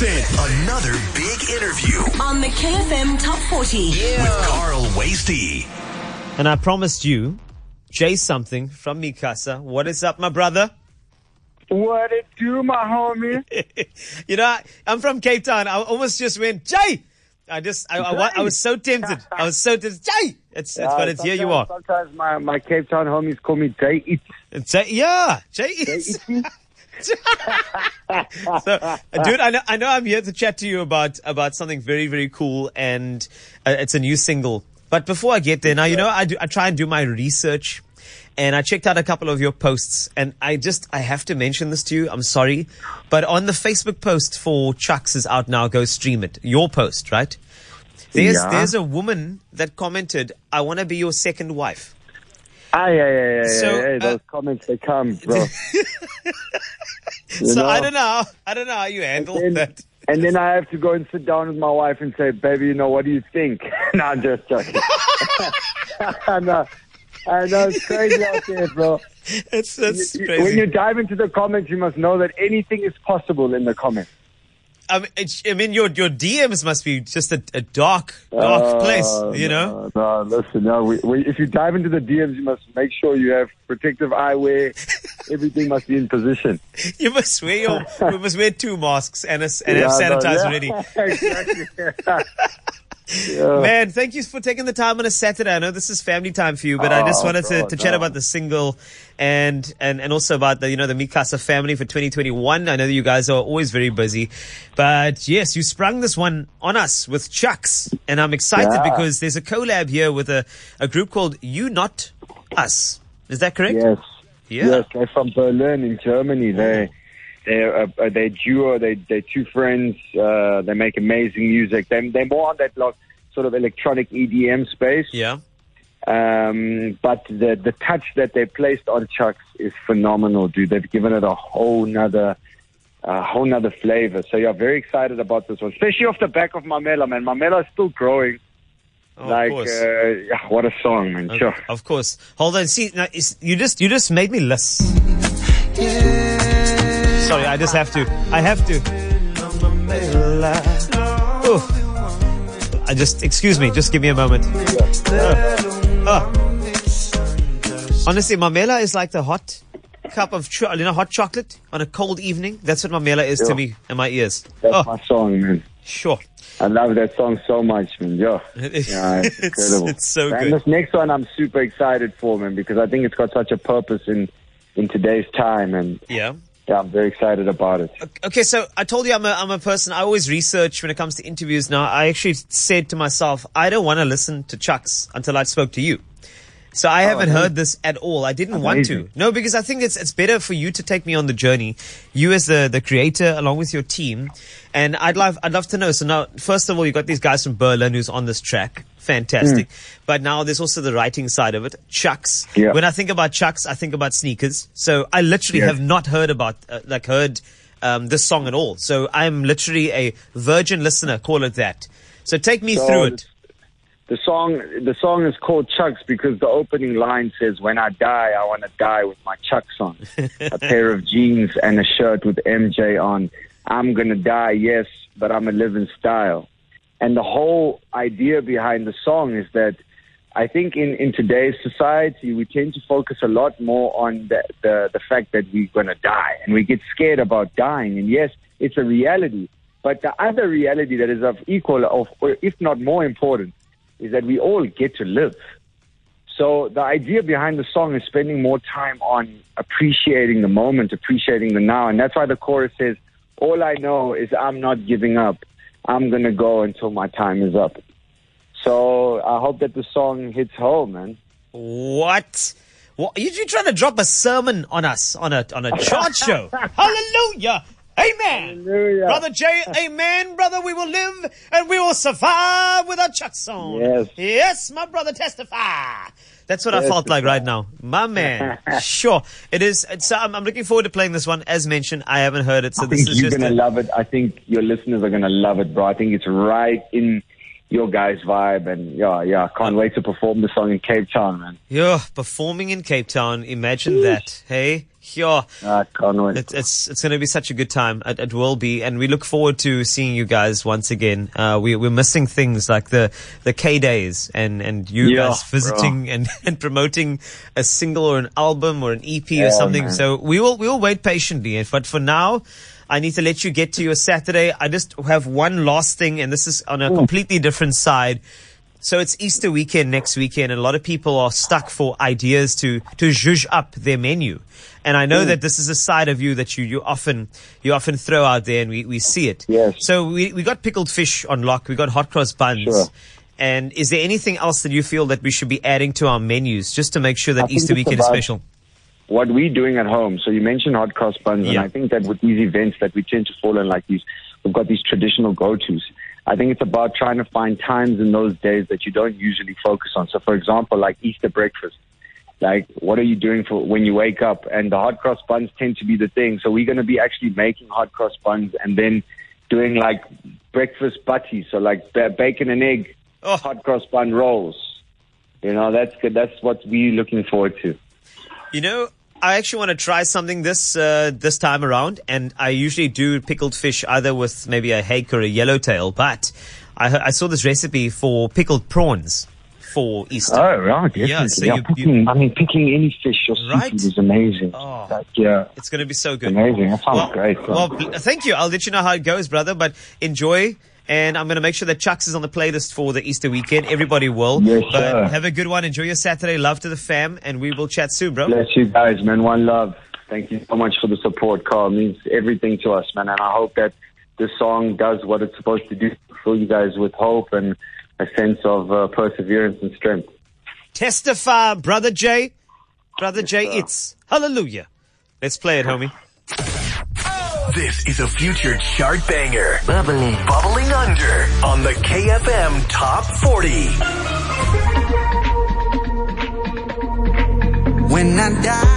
100%. Another big interview on the KFM Top 40. with Carl Wastie. And I promised you, J'Something from Mi Casa. What is up, my brother? What it do, my homie? You know, I, I'm from Cape Town. I almost just went, Jay! I just, I, I, wa- I was so tempted. I was so tempted. Jay! It's, it's, but it's here you are. Sometimes- Sometimes my, my Cape Town homies call me Jay It. It's Jay, yeah, Jay is. so, uh, dude, I know, I know I'm here to chat to you about, about something very, very cool and uh, it's a new single. But before I get there, now, you know, I do, I try and do my research and I checked out a couple of your posts and I just, I have to mention this to you. I'm sorry. But on the Facebook post for Chucks is out now, go stream it. Your post, right? There's, Yeah. there's a woman that commented, I want to be your second wife. Ah, yeah, yeah, yeah, So, yeah, yeah. uh, Those comments, they come, bro. So I don't know. I don't know how you handle And, that. and then I have to go and sit down with my wife and say, baby, you know, what do you think? no, I'm just joking. I know. I know, it's crazy out there, bro. It's, that's You- crazy. When you dive into the comments, you must know that anything is possible in the comments. I mean, it's, I mean, your your DMs must be just a, a dark, dark Uh, place, you know. No, no listen, no. We, we, if you dive into the DMs, you must make sure you have protective eyewear. Everything must be in position. You must wear your, you must wear two masks and a, and Yeah, have no, sanitizer yeah, ready. exactly. Yeah. Man, thank you for taking the time on a Saturday. I know this is family time for you, but I just Oh, wanted to, God, to chat no. about the single and, and, and also about the, you know, the Mi Casa family for 2021. I know that you guys are always very busy, but yes, you sprung this one on us with Chucks and I'm excited Yeah. because there's a collab here with a, a group called You Not Us. Is that correct? Yes. Yeah. Yes, they're from Berlin in Germany. They oh. They're uh, uh, they duo. They they're two friends. Uh, they make amazing music. They they're more on that like sort of electronic EDM space. Yeah. Um, but the the touch that they placed on Chucks is phenomenal, dude. They've given it a whole nother. A whole nother flavor. So yeah, very excited about this one, especially off the back of Mamela, man. Mamela is still growing. Oh, like, of course. uh, yeah, what a song, man. Sure. Of course. Hold on. See, now, you just you just made me list. I just have to. I have to. Oof. I just excuse me. Just give me a moment. Uh, uh. Honestly, Mamela is like the hot cup of cho- you know hot chocolate on a cold evening. That's what Mamela is to me in my ears. That's oh, my song, man. sure. I love that song so much, man. Yeah, yeah it's, incredible. it's so and good. this next one, I'm super excited for, man, because I think it's got such a purpose in in today's time, and Yeah. Yeah, I'm very excited about it. Okay, so I told you I'm a, I'm a person, I always research when it comes to interviews. Now, I actually said to myself, I don't want to listen to Chucks until I spoke to you. So I haven't heard this at all. I didn't want to. Oh, No, because I think it's, it's better for you to take me on the journey. You as the, the creator along with your team. And I'd love, I'd love to know. So now, first of all, you got these guys from Berlin who's on this track. Fantastic. But now there's also the writing side of it. Chucks. Yeah. When I think about Chucks, I think about sneakers. So I literally Yes. have not heard about, uh, like heard, um, this song at all. So I'm literally a virgin listener, call it that. So take me So through it. The song, the song is called Chucks because the opening line says, "When I die, I want to die with my Chucks on, a pair of jeans and a shirt with MJ on. I'm gonna die, yes, but I'm a living style." And the whole idea behind the song is that I think in, in today's society, we tend to focus a lot more on the, the, the fact that we're going to die and we get scared about dying. And yes, it's a reality. But the other reality that is of equal, of, or if not more important, is that we all get to live. So the idea behind the song is spending more time on appreciating the moment, appreciating the now. And that's why the chorus says, all I know is I'm not giving up. I'm going to go until my time is up. So I hope that the song hits home, man. What? What? You, you trying to drop a sermon on us on a on a chart show? Hallelujah! Amen. Hallelujah. Brother Jay, amen, brother. We will live and we will survive with our chucks on. Yes. Yes, my brother, testify. That's what I felt like right now. My man. sure. It is. It's, I'm, I'm looking forward to playing this one. As mentioned, I haven't heard it, so I this think is you're just gonna love it. I think your listeners are gonna love it, bro. I think it's right in your guys' vibe. And yeah, yeah, I can't wait to perform the song in Cape Town, man. Yeah, performing in Cape Town. Imagine that. Hey, yeah. I can't wait. It's it's, it's going to be such a good time. It, it will be, and we look forward to seeing you guys once again. Uh, we we're missing things like the the K days and and you Yeah, guys visiting and, and promoting a single or an album or an EP or something. man. So we will we will wait patiently. But for now. I need to let you get to your Saturday. I just have one last thing, and this is on a completely different side. So it's Easter weekend next weekend, and a lot of people are stuck for ideas to to zhuzh up their menu. And I know hmm. that this is a side of you that you, you often you often throw out there, and we, we see it. Yes. So we we got pickled fish on lock. We got hot cross buns. Sure. And is there anything else that you feel that we should be adding to our menus just to make sure that I Easter weekend is special? what we're doing at home. So you mentioned hot cross buns, and I think that with these events that we tend to fall in like these, we've got these traditional go-tos. I think it's about trying to find times in those days that you don't usually focus on. So for example, like Easter breakfast. Like, what are you doing for when you wake up? And the hot cross buns tend to be the thing. So we're going to be actually making hot cross buns and then doing like breakfast butties. So like ba- bacon and egg, Oh. hot cross bun rolls. You know, that's good. That's what we're looking forward to. You know, I actually want to try something this uh, this time around, and I usually do pickled fish either with maybe a hake or a yellowtail. But I, I saw this recipe for pickled prawns for Easter. Oh, right, definitely. Yeah, so Yeah, you- picking, I mean, picking any fish or Right? seafood is amazing. Oh. Like, yeah, It's going to be so good. amazing. That sounds Well, great. well, bl- thank you. I'll let you know how it goes, brother. But enjoy. And I'm going to make sure that Chucks is on the playlist for the Easter weekend. Everybody will. Yes, but sir. have a good one. Enjoy your Saturday. Love to the fam. And we will chat soon, bro. Bless you guys, man. One love. Thank you so much for the support, Carl. It means everything to us, man. And I hope that this song does what it's supposed to do, fill you guys with hope and a sense of uh, perseverance and strength. Testify, Brother Jay. Brother Jay, sir. it's hallelujah. Let's play it, homie. This is a future chart banger. Bubbling. Bubbling under on the KFM Top 40. When I die.